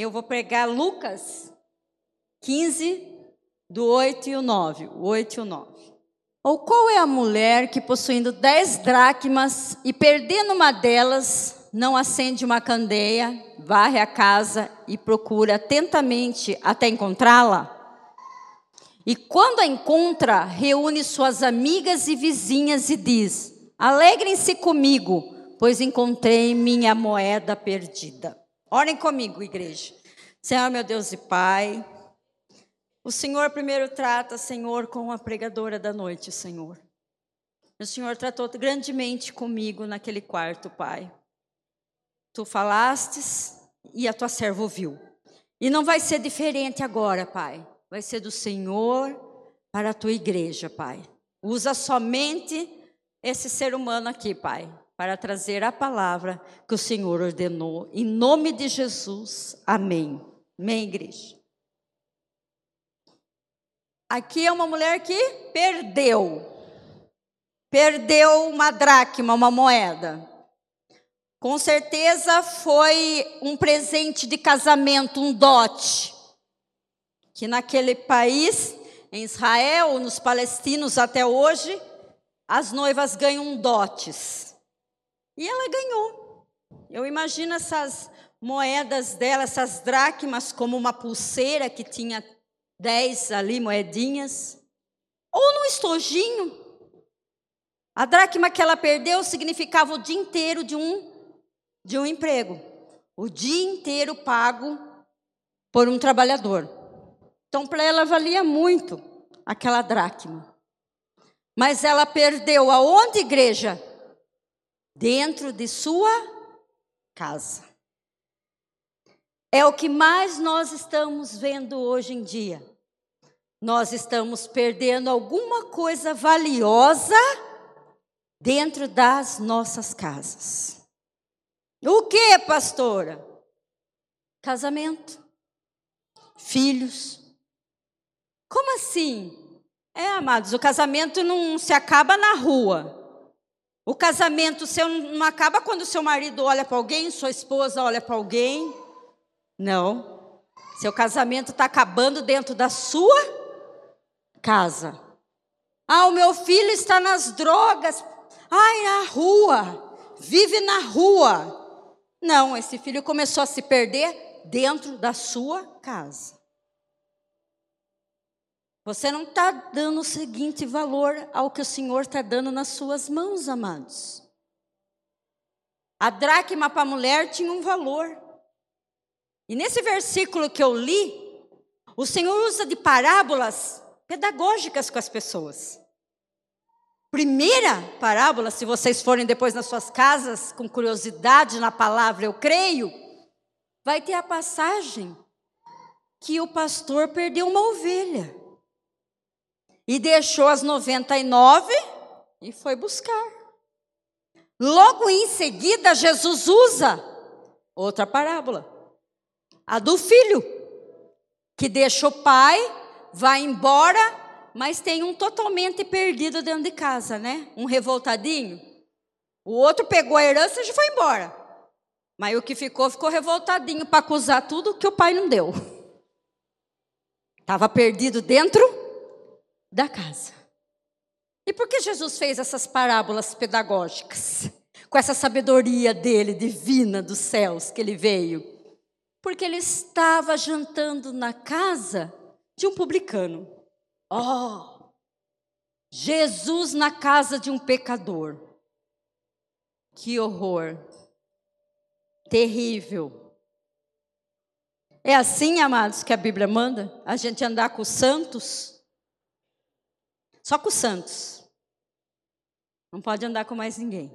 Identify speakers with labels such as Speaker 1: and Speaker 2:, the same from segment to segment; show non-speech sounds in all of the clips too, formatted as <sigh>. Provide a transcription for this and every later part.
Speaker 1: Eu vou pregar Lucas 15, do 8 e o 9. O 8 e o 9. Ou qual é a mulher que, possuindo dez dracmas e perdendo uma delas, não acende uma candeia, varre a casa e procura atentamente até encontrá-la? E quando a encontra, reúne suas amigas e vizinhas e diz: Alegrem-se comigo, pois encontrei minha moeda perdida. Orem comigo, igreja. Senhor, meu Deus e Pai, o Senhor primeiro trata, Senhor, com a pregadora da noite, Senhor. O Senhor tratou grandemente comigo naquele quarto, Pai. Tu falastes e a tua serva ouviu. E não vai ser diferente agora, Pai. Vai ser do Senhor para a tua igreja, Pai. Usa somente esse ser humano aqui, Pai, para trazer a palavra que o Senhor ordenou. Em nome de Jesus, amém. Amém, igreja. Aqui é uma mulher que perdeu. Perdeu uma dracma, uma moeda. Com certeza foi um presente de casamento, um dote. Que naquele país, em Israel, nos palestinos até hoje, as noivas ganham dotes. E ela ganhou. Eu imagino essas moedas dela, essas dracmas, como uma pulseira que tinha dez ali moedinhas, ou num estojinho. A dracma que ela perdeu significava o dia inteiro de um, de um emprego. O dia inteiro pago por um trabalhador. Então, para ela valia muito aquela dracma. Mas ela perdeu aonde, igreja? Dentro de sua casa. É o que mais nós estamos vendo hoje em dia. Nós estamos perdendo alguma coisa valiosa dentro das nossas casas. O que, pastora? Casamento, filhos. Como assim? É, amados, o casamento não se acaba na rua. O casamento seu não acaba quando seu marido olha para alguém, sua esposa olha para alguém. Não. Seu casamento está acabando dentro da sua casa. Ah, o meu filho está nas drogas. Ai, na rua. Vive na rua. Não, esse filho começou a se perder dentro da sua casa. Você não está dando o seguinte valor ao que o Senhor está dando nas suas mãos, amados. A dracma para a mulher tinha um valor. E nesse versículo que eu li, o Senhor usa de parábolas pedagógicas com as pessoas. Primeira parábola, se vocês forem depois nas suas casas com curiosidade na palavra, eu creio, vai ter a passagem que o pastor perdeu uma ovelha e deixou as 99 e foi buscar. Logo em seguida, Jesus usa outra parábola a do filho, que deixa o pai, vai embora, mas tem um totalmente perdido dentro de casa, né? Um revoltadinho. O outro pegou a herança e foi embora. Mas o que ficou, ficou revoltadinho para acusar tudo que o pai não deu. Estava perdido dentro da casa. E por que Jesus fez essas parábolas pedagógicas? Com essa sabedoria dele, divina dos céus, que ele veio porque ele estava jantando na casa de um publicano. Oh! Jesus na casa de um pecador. Que horror! Terrível. É assim, amados, que a Bíblia manda? A gente andar com os santos? Só com os santos. Não pode andar com mais ninguém.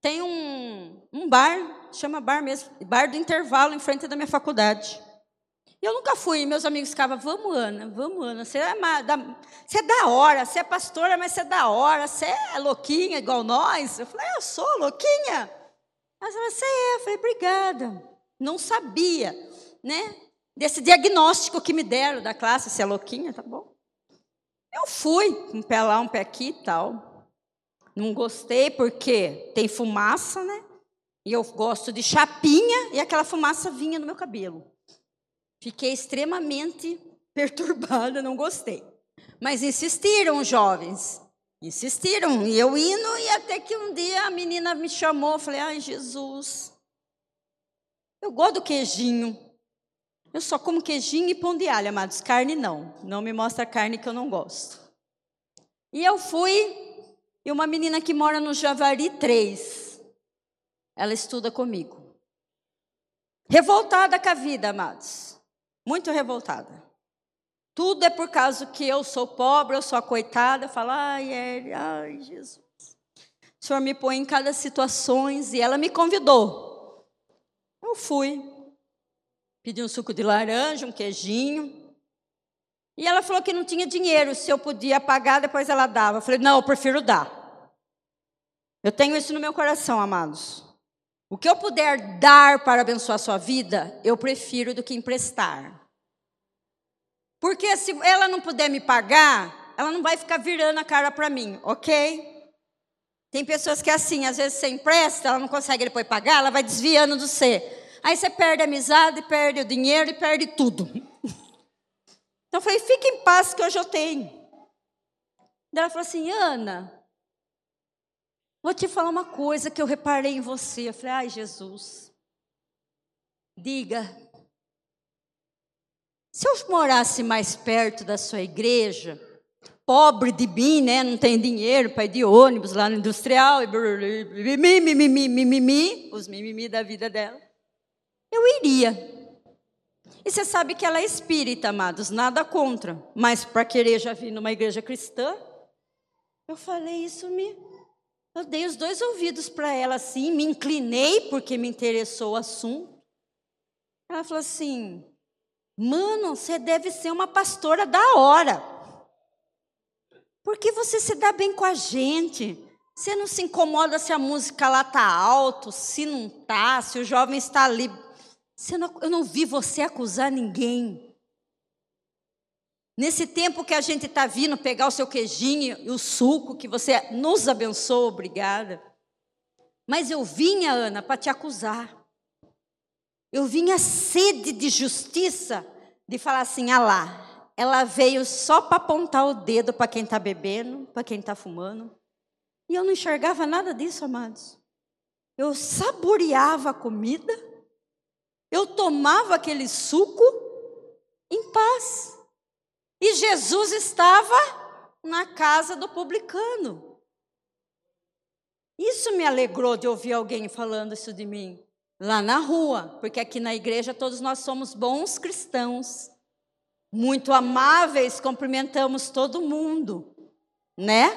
Speaker 1: Tem um, um bar, chama bar mesmo, bar do intervalo em frente da minha faculdade. E eu nunca fui, meus amigos ficavam, vamos, Ana, vamos, Ana, você é, da, você é da hora, você é pastora, mas você é da hora, você é louquinha igual nós. Eu falei, eu sou louquinha. Mas você é, eu falei, obrigada. Não sabia, né? Desse diagnóstico que me deram da classe, você é louquinha, tá bom. Eu fui, um pé lá, um pé aqui e tal. Não gostei porque tem fumaça, né? E eu gosto de chapinha e aquela fumaça vinha no meu cabelo. Fiquei extremamente <laughs> perturbada, não gostei. Mas insistiram os jovens. Insistiram, e eu indo, e até que um dia a menina me chamou, falei, ai Jesus, eu gosto do queijinho. Eu só como queijinho e pão de alho, amados, carne não. Não me mostra carne que eu não gosto. E eu fui, e uma menina que mora no Javari 3, ela estuda comigo. Revoltada com a vida, amados. Muito revoltada. Tudo é por causa que eu sou pobre, eu sou a coitada. Eu falo, ai, é, ai, Jesus. O Senhor me põe em cada situações e ela me convidou. Eu fui. Pedi um suco de laranja, um queijinho. E ela falou que não tinha dinheiro, se eu podia pagar, depois ela dava. Eu falei, não, eu prefiro dar. Eu tenho isso no meu coração, amados. O que eu puder dar para abençoar a sua vida, eu prefiro do que emprestar. Porque se ela não puder me pagar, ela não vai ficar virando a cara para mim, ok? Tem pessoas que é assim, às vezes você empresta, ela não consegue depois pagar, ela vai desviando do você. Aí você perde a amizade, perde o dinheiro e perde tudo. Então eu falei, fique em paz que hoje eu tenho. Ela falou assim, Ana, vou te falar uma coisa que eu reparei em você. Eu falei, ai Jesus, diga, se eu morasse mais perto da sua igreja, pobre de mim, né, não tem dinheiro para ir de ônibus lá no industrial, e mimimi, mimimi, os mimimi da vida dela, eu iria. E você sabe que ela é espírita, amados, nada contra, mas para querer já vir numa igreja cristã, eu falei isso me. Eu dei os dois ouvidos para ela assim, me inclinei porque me interessou o assunto. Ela falou assim: Mano, você deve ser uma pastora da hora. Porque você se dá bem com a gente. Você não se incomoda se a música lá tá alto, se não tá, se o jovem está ali. Não, eu não vi você acusar ninguém. Nesse tempo que a gente está vindo pegar o seu queijinho e o suco, que você nos abençoou, obrigada. Mas eu vinha, Ana, para te acusar. Eu vinha sede de justiça, de falar assim: ah lá, ela veio só para apontar o dedo para quem está bebendo, para quem está fumando. E eu não enxergava nada disso, amados. Eu saboreava a comida, eu tomava aquele suco em paz. E Jesus estava na casa do publicano. Isso me alegrou de ouvir alguém falando isso de mim lá na rua, porque aqui na igreja todos nós somos bons cristãos, muito amáveis, cumprimentamos todo mundo, né?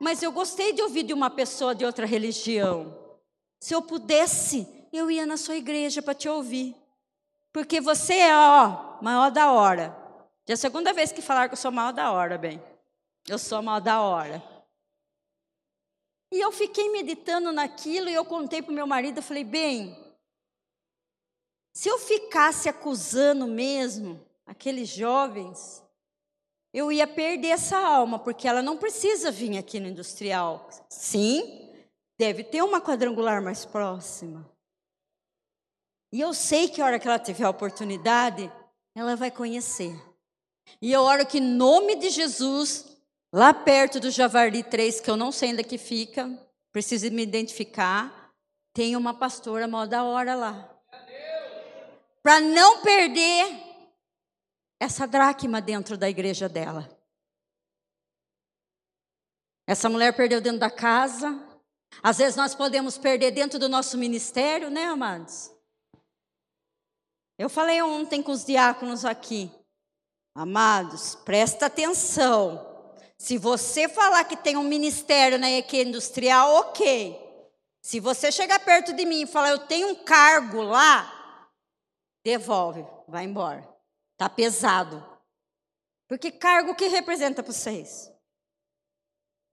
Speaker 1: Mas eu gostei de ouvir de uma pessoa de outra religião. Se eu pudesse, eu ia na sua igreja para te ouvir. Porque você é, ó, maior da hora. Já é a segunda vez que falaram que eu sou maior da hora, bem. Eu sou maior da hora. E eu fiquei meditando naquilo e eu contei para o meu marido, eu falei, bem, se eu ficasse acusando mesmo aqueles jovens, eu ia perder essa alma, porque ela não precisa vir aqui no industrial. Sim, deve ter uma quadrangular mais próxima. E eu sei que a hora que ela tiver a oportunidade, ela vai conhecer. E eu oro que, em nome de Jesus, Lá perto do Javari 3, que eu não sei é que fica, preciso me identificar, tem uma pastora mó da hora lá. Para não perder essa dracma dentro da igreja dela. Essa mulher perdeu dentro da casa. Às vezes nós podemos perder dentro do nosso ministério, né, amados? Eu falei ontem com os diáconos aqui. Amados, presta atenção. Se você falar que tem um ministério na EQ Industrial, ok. Se você chegar perto de mim e falar, eu tenho um cargo lá, devolve, vai embora. Tá pesado. Porque cargo que representa para vocês?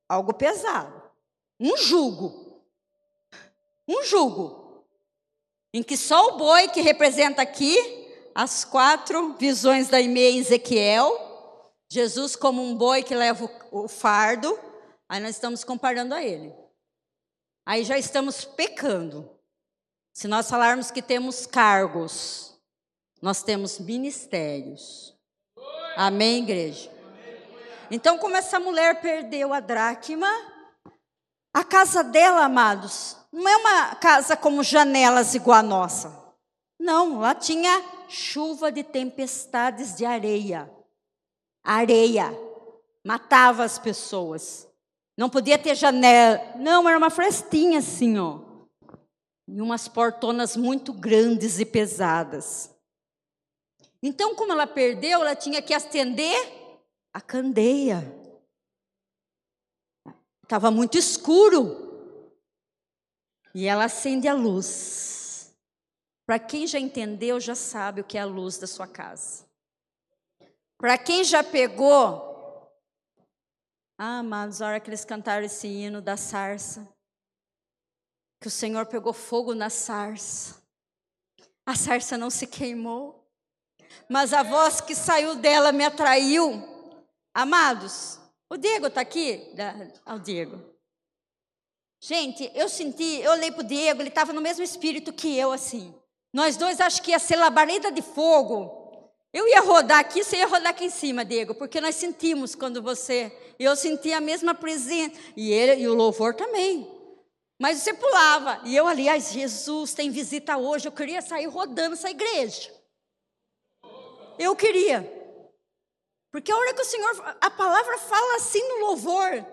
Speaker 1: Algo pesado. Um jugo. Um jugo. Em que só o boi que representa aqui as quatro visões da Ime Ezequiel Jesus como um boi que leva o fardo, aí nós estamos comparando a ele. Aí já estamos pecando. Se nós falarmos que temos cargos, nós temos ministérios. Amém, igreja? Então, como essa mulher perdeu a dracma, a casa dela, amados, não é uma casa como janelas igual a nossa. Não, lá tinha chuva de tempestades de areia. Areia. Matava as pessoas. Não podia ter janela. Não, era uma frestinha assim, ó. E umas portonas muito grandes e pesadas. Então, como ela perdeu, ela tinha que acender a candeia. Estava muito escuro. E ela acende a luz. Para quem já entendeu, já sabe o que é a luz da sua casa. Para quem já pegou, ah, amados, a hora que eles cantaram esse hino da sarça, que o Senhor pegou fogo na sarça, a sarça não se queimou, mas a voz que saiu dela me atraiu Amados, o Diego está aqui? Ah, o Diego. Gente, eu senti, eu olhei para o Diego, ele estava no mesmo espírito que eu, assim. Nós dois acho que ia ser labareda de fogo. Eu ia rodar aqui, você ia rodar aqui em cima, Diego, porque nós sentimos quando você. Eu senti a mesma presença. E ele e o louvor também. Mas você pulava. E eu, aliás, Jesus tem visita hoje. Eu queria sair rodando essa igreja. Eu queria. Porque a hora que o Senhor, a palavra fala assim no louvor,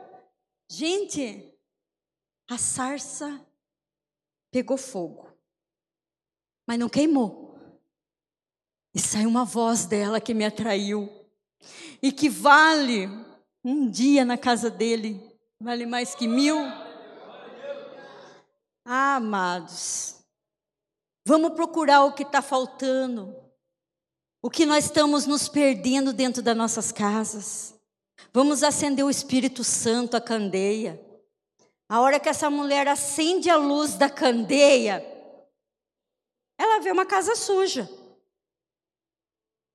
Speaker 1: gente, a sarça pegou fogo, mas não queimou. E saiu uma voz dela que me atraiu, e que vale um dia na casa dele, vale mais que mil. Ah, amados, vamos procurar o que está faltando o que nós estamos nos perdendo dentro das nossas casas. Vamos acender o Espírito Santo, a candeia. A hora que essa mulher acende a luz da candeia, ela vê uma casa suja.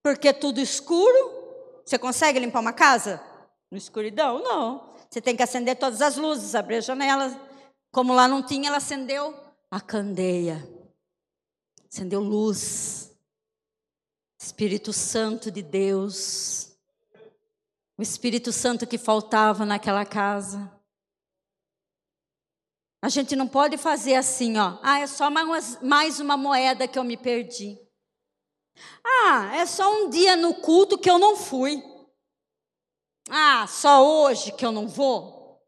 Speaker 1: Porque tudo escuro. Você consegue limpar uma casa? No escuridão? Não. Você tem que acender todas as luzes, abrir as janelas. Como lá não tinha, ela acendeu a candeia. Acendeu luz. Espírito Santo de Deus, o Espírito Santo que faltava naquela casa. A gente não pode fazer assim, ó. Ah, é só mais uma moeda que eu me perdi. Ah, é só um dia no culto que eu não fui. Ah, só hoje que eu não vou.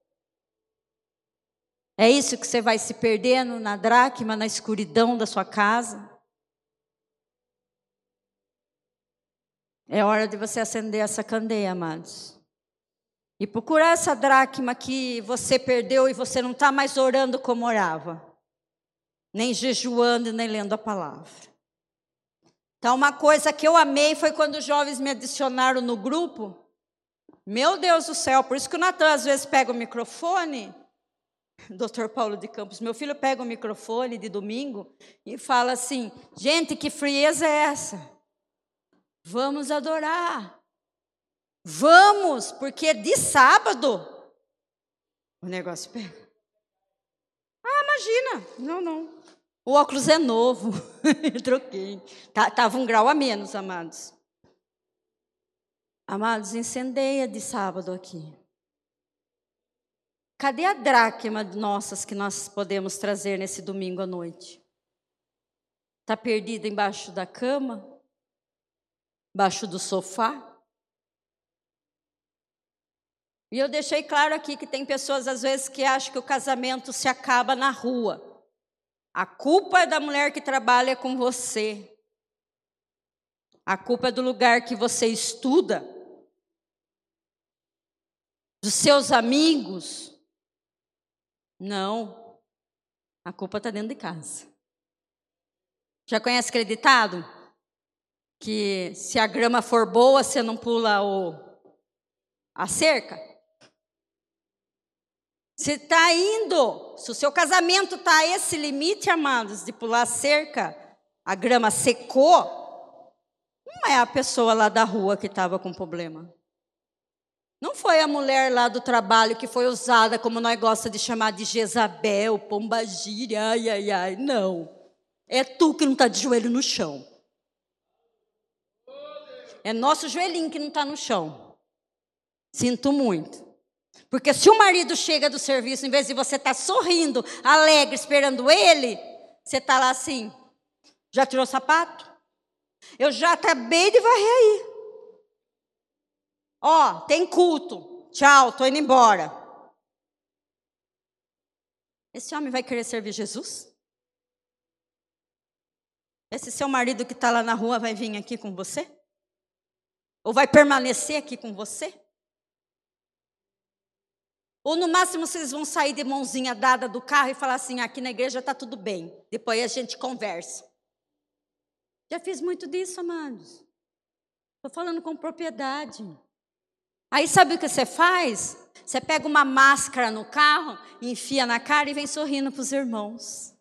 Speaker 1: É isso que você vai se perdendo na dracma, na escuridão da sua casa? É hora de você acender essa candeia, amados. E procurar essa dracma que você perdeu e você não está mais orando como orava, nem jejuando, nem lendo a palavra. Então, uma coisa que eu amei foi quando os jovens me adicionaram no grupo. Meu Deus do céu, por isso que o Natan às vezes pega o microfone, <laughs> Dr. Paulo de Campos, meu filho pega o microfone de domingo e fala assim: gente, que frieza é essa? Vamos adorar. Vamos, porque de sábado o negócio pega. Ah, imagina. Não, não. O óculos é novo. <laughs> Troquei. Tá, tava um grau a menos, amados. Amados, incendeia de sábado aqui. Cadê a dracma nossas que nós podemos trazer nesse domingo à noite? Está perdida embaixo da cama? Baixo do sofá. E eu deixei claro aqui que tem pessoas às vezes que acham que o casamento se acaba na rua. A culpa é da mulher que trabalha com você. A culpa é do lugar que você estuda, dos seus amigos. Não. A culpa está dentro de casa. Já conhece aquele ditado? que se a grama for boa, você não pula o, a cerca. Se está indo, se o seu casamento está a esse limite, amados, de pular cerca, a grama secou, não é a pessoa lá da rua que estava com problema. Não foi a mulher lá do trabalho que foi usada, como nós gosta de chamar de Jezabel, pombagira, ai, ai, ai. Não. É tu que não está de joelho no chão. É nosso joelhinho que não está no chão. Sinto muito. Porque se o marido chega do serviço, em vez de você estar tá sorrindo, alegre, esperando ele, você está lá assim. Já tirou o sapato? Eu já acabei de varrer aí. Ó, tem culto. Tchau, tô indo embora. Esse homem vai querer servir Jesus? Esse seu marido que está lá na rua vai vir aqui com você? Ou vai permanecer aqui com você? Ou no máximo vocês vão sair de mãozinha dada do carro e falar assim: aqui na igreja está tudo bem. Depois a gente conversa. Já fiz muito disso, amados. Estou falando com propriedade. Aí sabe o que você faz? Você pega uma máscara no carro, enfia na cara e vem sorrindo para os irmãos.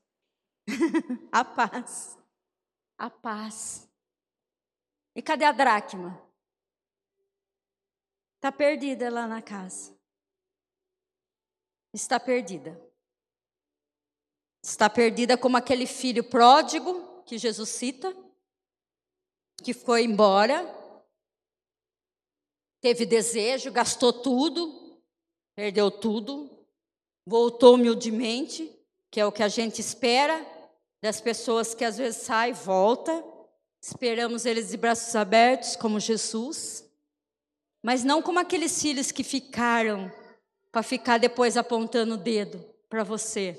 Speaker 1: <laughs> a paz. A paz. E cadê a dracma? Está perdida lá na casa. Está perdida. Está perdida como aquele filho pródigo que Jesus cita, que foi embora, teve desejo, gastou tudo, perdeu tudo, voltou humildemente, que é o que a gente espera das pessoas que às vezes saem e volta. Esperamos eles de braços abertos, como Jesus. Mas não como aqueles filhos que ficaram para ficar depois apontando o dedo para você.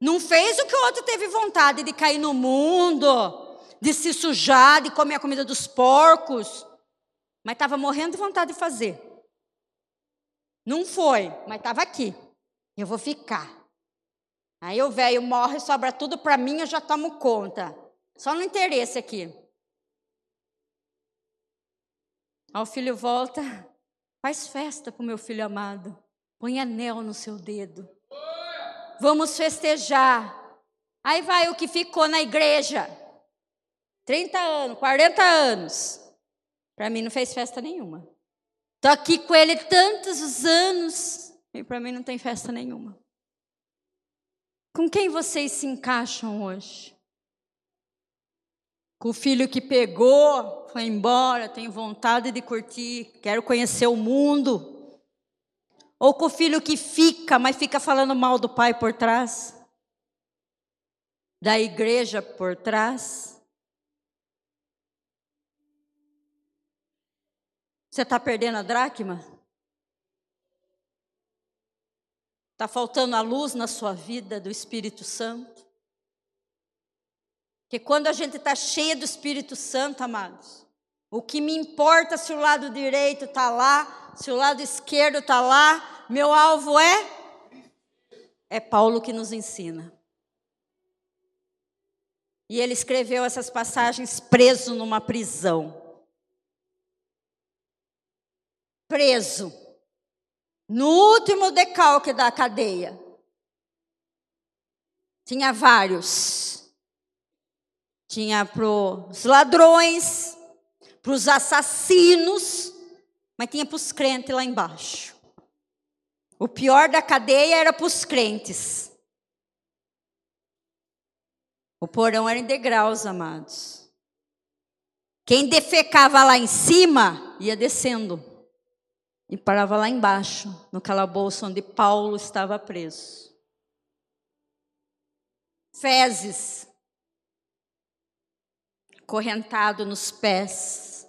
Speaker 1: Não fez o que o outro teve vontade de cair no mundo, de se sujar, de comer a comida dos porcos, mas estava morrendo de vontade de fazer. Não foi, mas estava aqui. Eu vou ficar. Aí o velho morre, sobra tudo para mim, eu já tomo conta. Só no interesse aqui. Aí o filho volta, faz festa para o meu filho amado. Põe anel no seu dedo. Vamos festejar. Aí vai o que ficou na igreja. 30 anos, 40 anos. Para mim não fez festa nenhuma. Tô aqui com ele tantos os anos e para mim não tem festa nenhuma. Com quem vocês se encaixam hoje? Com o filho que pegou, foi embora, tem vontade de curtir, quero conhecer o mundo. Ou com o filho que fica, mas fica falando mal do pai por trás, da igreja por trás. Você está perdendo a dracma? Está faltando a luz na sua vida do Espírito Santo? Porque quando a gente está cheia do Espírito Santo, amados, o que me importa se o lado direito está lá, se o lado esquerdo está lá, meu alvo é? É Paulo que nos ensina. E ele escreveu essas passagens preso numa prisão. Preso. No último decalque da cadeia. Tinha vários. Tinha para os ladrões, para os assassinos, mas tinha para os crentes lá embaixo. O pior da cadeia era para os crentes. O porão era em degraus, amados. Quem defecava lá em cima ia descendo e parava lá embaixo, no calabouço onde Paulo estava preso. Fezes correntado nos pés,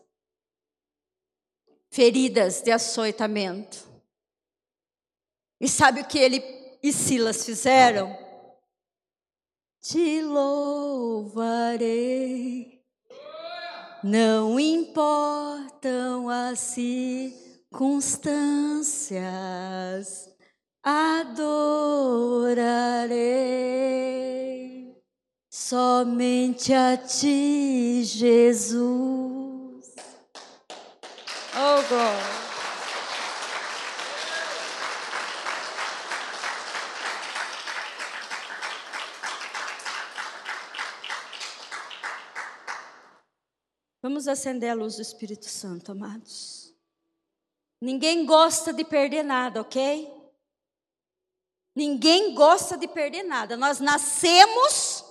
Speaker 1: feridas de açoitamento. E sabe o que ele e Silas fizeram? Te louvarei, não importam as circunstâncias, adorarei. Somente a ti, Jesus. Oh, glória. Vamos acender a luz do Espírito Santo, amados. Ninguém gosta de perder nada, ok? Ninguém gosta de perder nada. Nós nascemos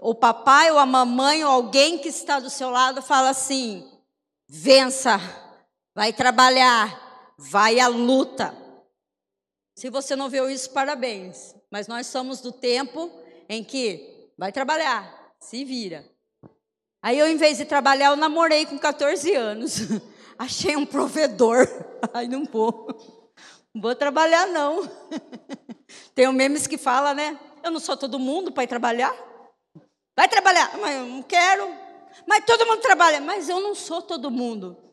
Speaker 1: o papai ou a mamãe ou alguém que está do seu lado fala assim: vença, vai trabalhar, vai à luta. Se você não viu isso, parabéns. Mas nós somos do tempo em que vai trabalhar, se vira. Aí eu, em vez de trabalhar, eu namorei com 14 anos. <laughs> Achei um provedor. <laughs> Ai, não vou. Não vou trabalhar, não. <laughs> Tem um memes que fala, né? Eu não sou todo mundo para ir trabalhar. Vai trabalhar. Mas eu não quero. Mas todo mundo trabalha. Mas eu não sou todo mundo.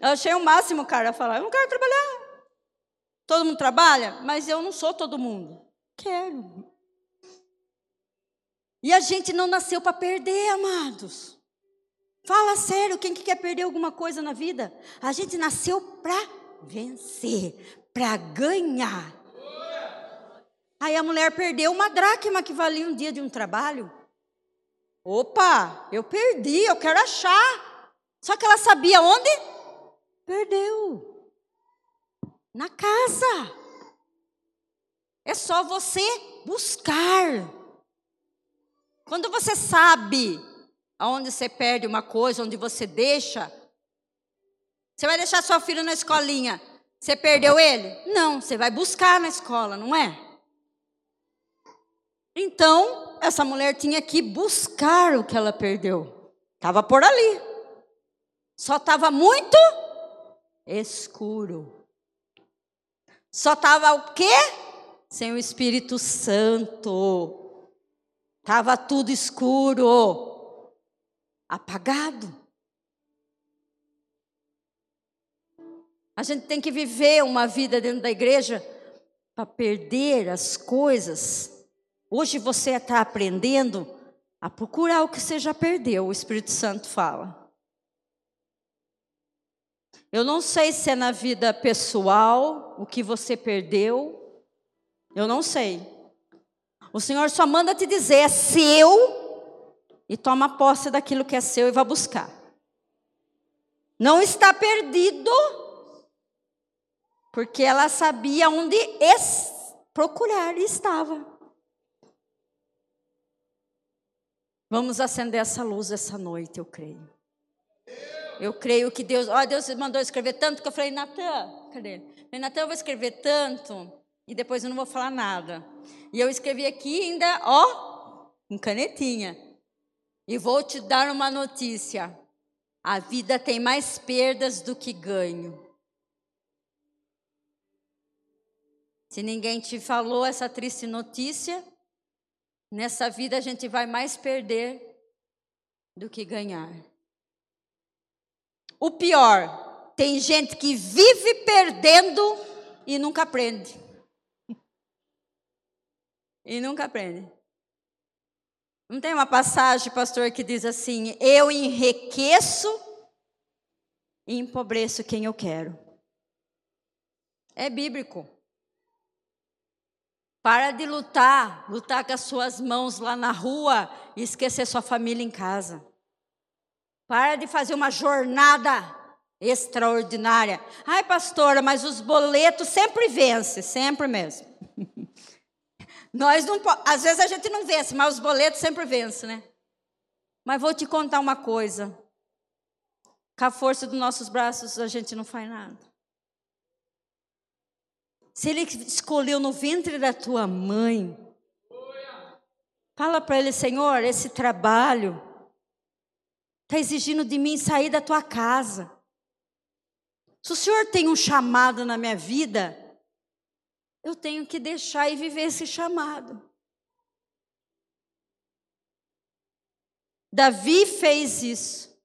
Speaker 1: Eu achei o máximo o cara falar, eu não quero trabalhar. Todo mundo trabalha, mas eu não sou todo mundo. Quero. E a gente não nasceu para perder, amados. Fala sério, quem que quer perder alguma coisa na vida? A gente nasceu para vencer, para ganhar. Aí a mulher perdeu uma dracma que valia um dia de um trabalho. Opa, eu perdi, eu quero achar. Só que ela sabia onde? Perdeu. Na casa. É só você buscar. Quando você sabe aonde você perde uma coisa, onde você deixa, você vai deixar seu filho na escolinha. Você perdeu ele? Não, você vai buscar na escola, não é? Então, essa mulher tinha que buscar o que ela perdeu. Estava por ali. Só estava muito escuro. Só estava o quê? Sem o Espírito Santo. Estava tudo escuro, apagado. A gente tem que viver uma vida dentro da igreja para perder as coisas Hoje você está aprendendo a procurar o que você já perdeu, o Espírito Santo fala. Eu não sei se é na vida pessoal o que você perdeu, eu não sei. O Senhor só manda te dizer: é seu, e toma posse daquilo que é seu e vá buscar. Não está perdido, porque ela sabia onde procurar e estava. Vamos acender essa luz essa noite, eu creio. Eu creio que Deus, ó, Deus mandou escrever tanto que eu falei, Natan, cadê? Falei, Natan, eu vou escrever tanto e depois eu não vou falar nada. E eu escrevi aqui ainda, ó, com canetinha. E vou te dar uma notícia. A vida tem mais perdas do que ganho. Se ninguém te falou essa triste notícia, Nessa vida a gente vai mais perder do que ganhar. O pior, tem gente que vive perdendo e nunca aprende. E nunca aprende. Não tem uma passagem, pastor, que diz assim: Eu enriqueço e empobreço quem eu quero. É bíblico. Para de lutar, lutar com as suas mãos lá na rua e esquecer sua família em casa. Para de fazer uma jornada extraordinária. Ai, pastora, mas os boletos sempre vencem, sempre mesmo. <laughs> Nós não, às vezes a gente não vence, mas os boletos sempre vencem, né? Mas vou te contar uma coisa. Com a força dos nossos braços a gente não faz nada. Se ele escolheu no ventre da tua mãe, fala para ele, Senhor, esse trabalho está exigindo de mim sair da tua casa. Se o Senhor tem um chamado na minha vida, eu tenho que deixar e viver esse chamado. Davi fez isso.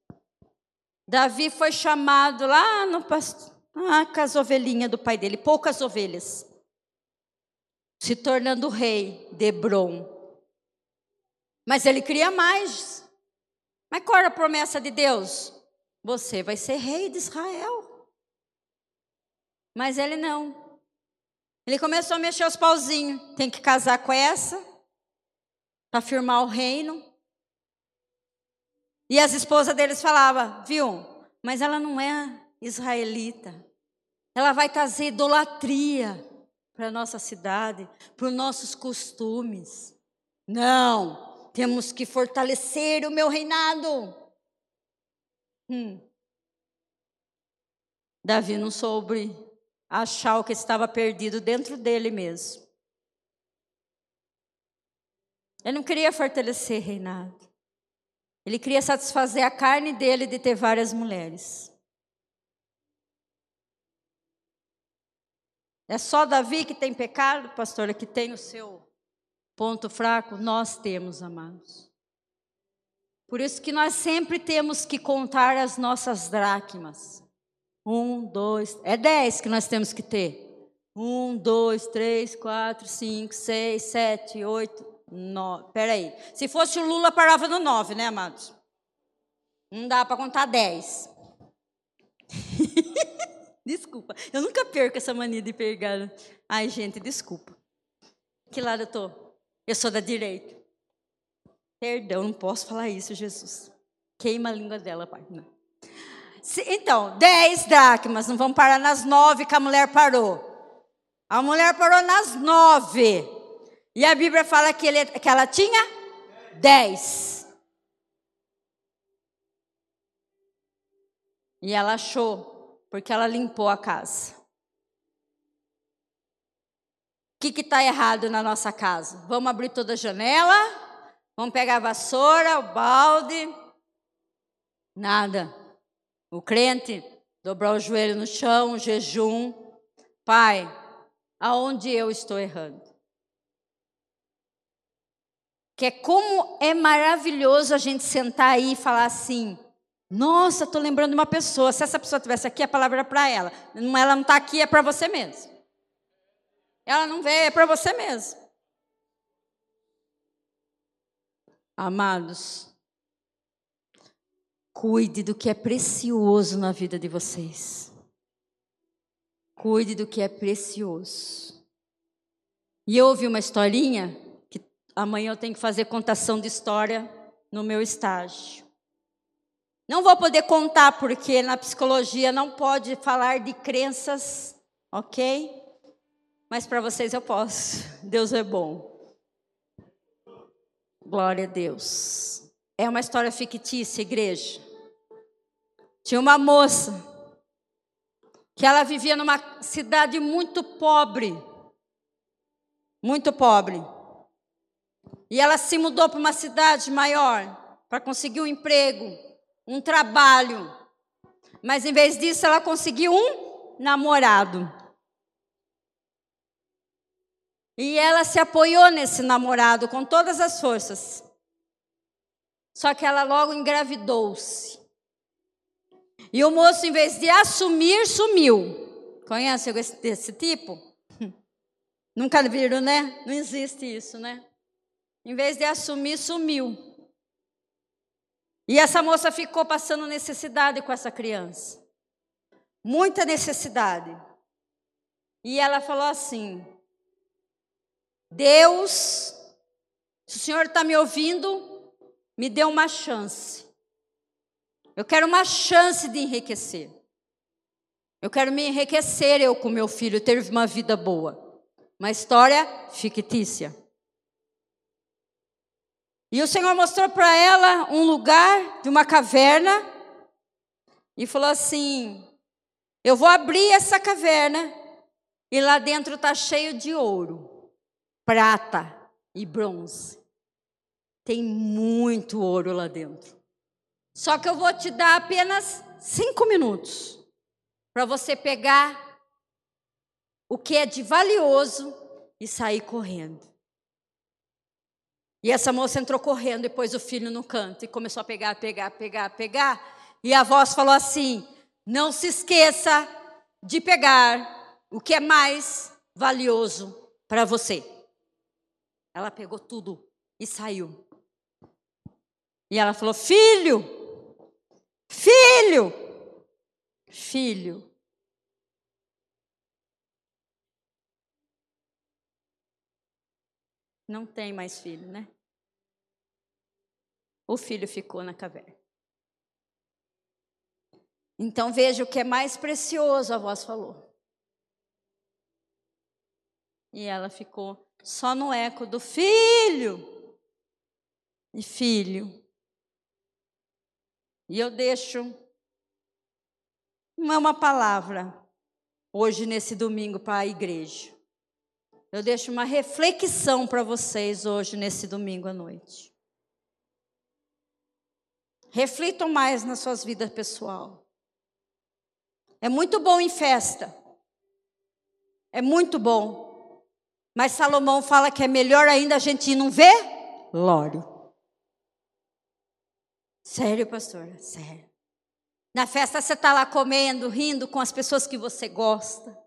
Speaker 1: Davi foi chamado lá no pastor ah, as ovelhinhas do pai dele, poucas ovelhas. Se tornando rei de Hebron. Mas ele queria mais. Mas qual era a promessa de Deus? Você vai ser rei de Israel. Mas ele não. Ele começou a mexer os pauzinhos. Tem que casar com essa para firmar o reino. E as esposas deles falavam, viu? Mas ela não é israelita. Ela vai trazer idolatria para a nossa cidade, para os nossos costumes. Não, Temos que fortalecer o meu reinado. Hum. Davi não soube achar o que estava perdido dentro dele mesmo. Ele não queria fortalecer reinado. Ele queria satisfazer a carne dele de ter várias mulheres. É só Davi que tem pecado, pastora, que tem o seu ponto fraco? Nós temos, amados. Por isso que nós sempre temos que contar as nossas dracmas. Um, dois, é dez que nós temos que ter. Um, dois, três, quatro, cinco, seis, sete, oito, nove. Peraí. Se fosse o Lula, parava no nove, né, amados? Não dá para contar dez. <laughs> desculpa. Eu nunca perco essa mania de pegar. Ai, gente, desculpa. Que lado eu tô? Eu sou da direita. Perdão, não posso falar isso, Jesus. Queima a língua dela, pai. Então, dez dracmas, não vamos parar nas nove que a mulher parou. A mulher parou nas nove. E a Bíblia fala que, ele, que ela tinha dez. E ela achou, porque ela limpou a casa. O que está errado na nossa casa? Vamos abrir toda a janela? Vamos pegar a vassoura, o balde? Nada. O crente dobrar o joelho no chão, jejum. Pai, aonde eu estou errando? Que é como é maravilhoso a gente sentar aí e falar assim: Nossa, estou lembrando de uma pessoa. Se essa pessoa estivesse aqui, a palavra é para ela. Ela não está aqui, é para você mesmo. Ela não veio, é para você mesmo. Amados, cuide do que é precioso na vida de vocês. Cuide do que é precioso. E eu ouvi uma historinha que amanhã eu tenho que fazer contação de história no meu estágio. Não vou poder contar porque na psicologia não pode falar de crenças, ok? Mas para vocês eu posso. Deus é bom. Glória a Deus. É uma história fictícia, igreja. Tinha uma moça que ela vivia numa cidade muito pobre. Muito pobre. E ela se mudou para uma cidade maior para conseguir um emprego, um trabalho. Mas em vez disso, ela conseguiu um namorado. E ela se apoiou nesse namorado com todas as forças. Só que ela logo engravidou-se. E o moço, em vez de assumir, sumiu. Conhece esse, esse tipo? <laughs> Nunca viram, né? Não existe isso, né? Em vez de assumir, sumiu. E essa moça ficou passando necessidade com essa criança. Muita necessidade. E ela falou assim: Deus, se o Senhor está me ouvindo, me dê uma chance. Eu quero uma chance de enriquecer. Eu quero me enriquecer eu com meu filho, ter uma vida boa. Uma história fictícia. E o Senhor mostrou para ela um lugar de uma caverna e falou assim: Eu vou abrir essa caverna e lá dentro está cheio de ouro prata e bronze. Tem muito ouro lá dentro. Só que eu vou te dar apenas cinco minutos para você pegar o que é de valioso e sair correndo. E essa moça entrou correndo depois o filho no canto e começou a pegar, pegar, pegar, pegar. E a voz falou assim: Não se esqueça de pegar o que é mais valioso para você. Ela pegou tudo e saiu. E ela falou: Filho, filho, filho. Não tem mais filho, né? O filho ficou na caverna. Então veja o que é mais precioso, a voz falou. E ela ficou só no eco do filho. e filho. E eu deixo não é uma palavra hoje nesse domingo para a igreja. Eu deixo uma reflexão para vocês hoje nesse domingo à noite. Reflitam mais nas suas vidas pessoal. É muito bom em festa. É muito bom. Mas Salomão fala que é melhor ainda a gente ir não ver lório. Sério, pastor? Sério. Na festa você está lá comendo, rindo com as pessoas que você gosta,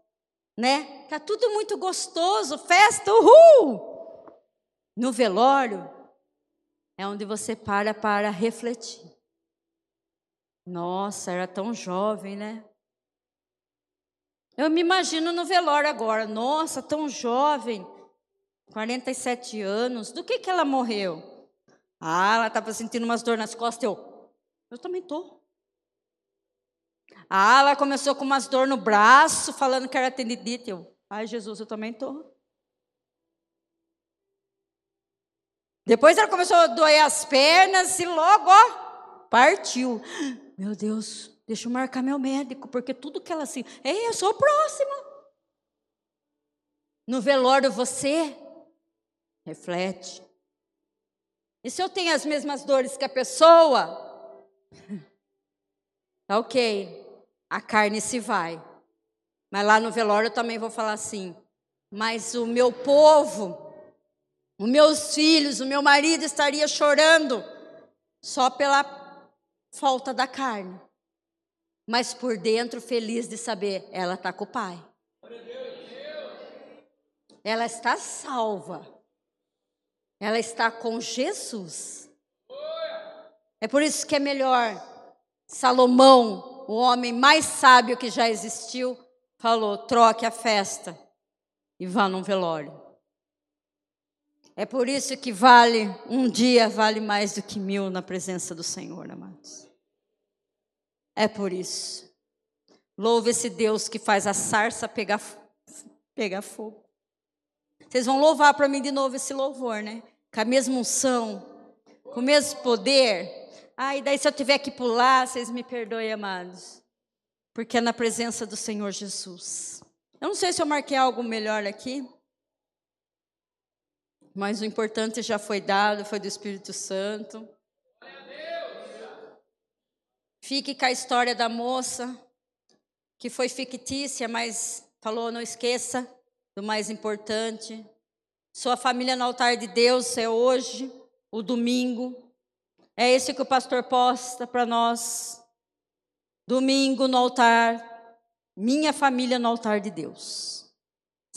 Speaker 1: né? Tá tudo muito gostoso, festa, uhul! No velório é onde você para para refletir. Nossa, era tão jovem, né? Eu me imagino no velório agora. Nossa, tão jovem, 47 anos. Do que que ela morreu? Ah, ela estava sentindo umas dores nas costas. Eu, eu também tô. Ah, ela começou com umas dores no braço, falando que era tendinite. Eu, ai Jesus, eu também tô. Depois ela começou a doer as pernas e logo, ó, partiu. Meu Deus, deixa eu marcar meu médico, porque tudo que ela assim, ei, eu sou o próximo. No velório você reflete. E se eu tenho as mesmas dores que a pessoa, <laughs> tá ok, a carne se vai. Mas lá no velório eu também vou falar assim, mas o meu povo, os meus filhos, o meu marido estaria chorando só pela falta da carne, mas por dentro feliz de saber, ela está com o Pai. Ela está salva. Ela está com Jesus. É por isso que é melhor. Salomão, o homem mais sábio que já existiu, falou: troque a festa e vá num velório. É por isso que vale, um dia vale mais do que mil na presença do Senhor, amados. É por isso. Louve esse Deus que faz a sarça pegar, pegar fogo. Vocês vão louvar para mim de novo esse louvor, né? Com a mesma unção, com o mesmo poder. Ah, e daí se eu tiver que pular, vocês me perdoem, amados. Porque é na presença do Senhor Jesus. Eu não sei se eu marquei algo melhor aqui. Mas o importante já foi dado, foi do Espírito Santo. Fique com a história da moça, que foi fictícia, mas falou: não esqueça do mais importante. Sua família no altar de Deus é hoje, o domingo. É esse que o pastor posta para nós. Domingo no altar, minha família no altar de Deus.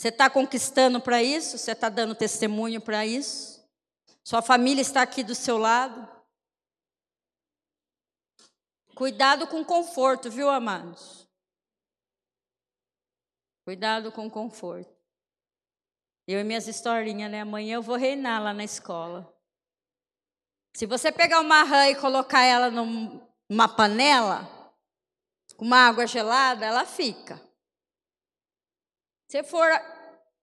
Speaker 1: Você está conquistando para isso? Você está dando testemunho para isso? Sua família está aqui do seu lado? Cuidado com conforto, viu, amados? Cuidado com conforto. Eu e minhas historinhas, né? Amanhã eu vou reinar lá na escola. Se você pegar uma rã e colocar ela numa panela, com uma água gelada, ela fica. Se for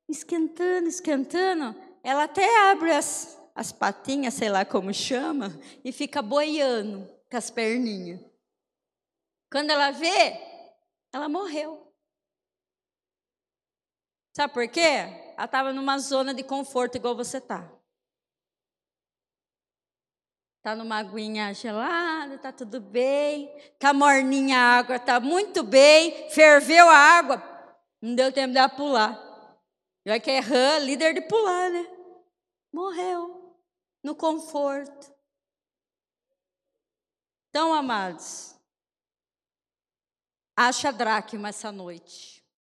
Speaker 1: esquentando, esquentando, ela até abre as, as patinhas, sei lá como chama, e fica boiando com as perninhas. Quando ela vê, ela morreu. Sabe por quê? Ela estava numa zona de conforto igual você está. Está numa aguinha gelada, está tudo bem. Está morninha a água, está muito bem. Ferveu a água, não deu tempo de ela pular. Já que é rã, líder de pular, né? Morreu. No conforto. Então, amados, acha dracma essa noite.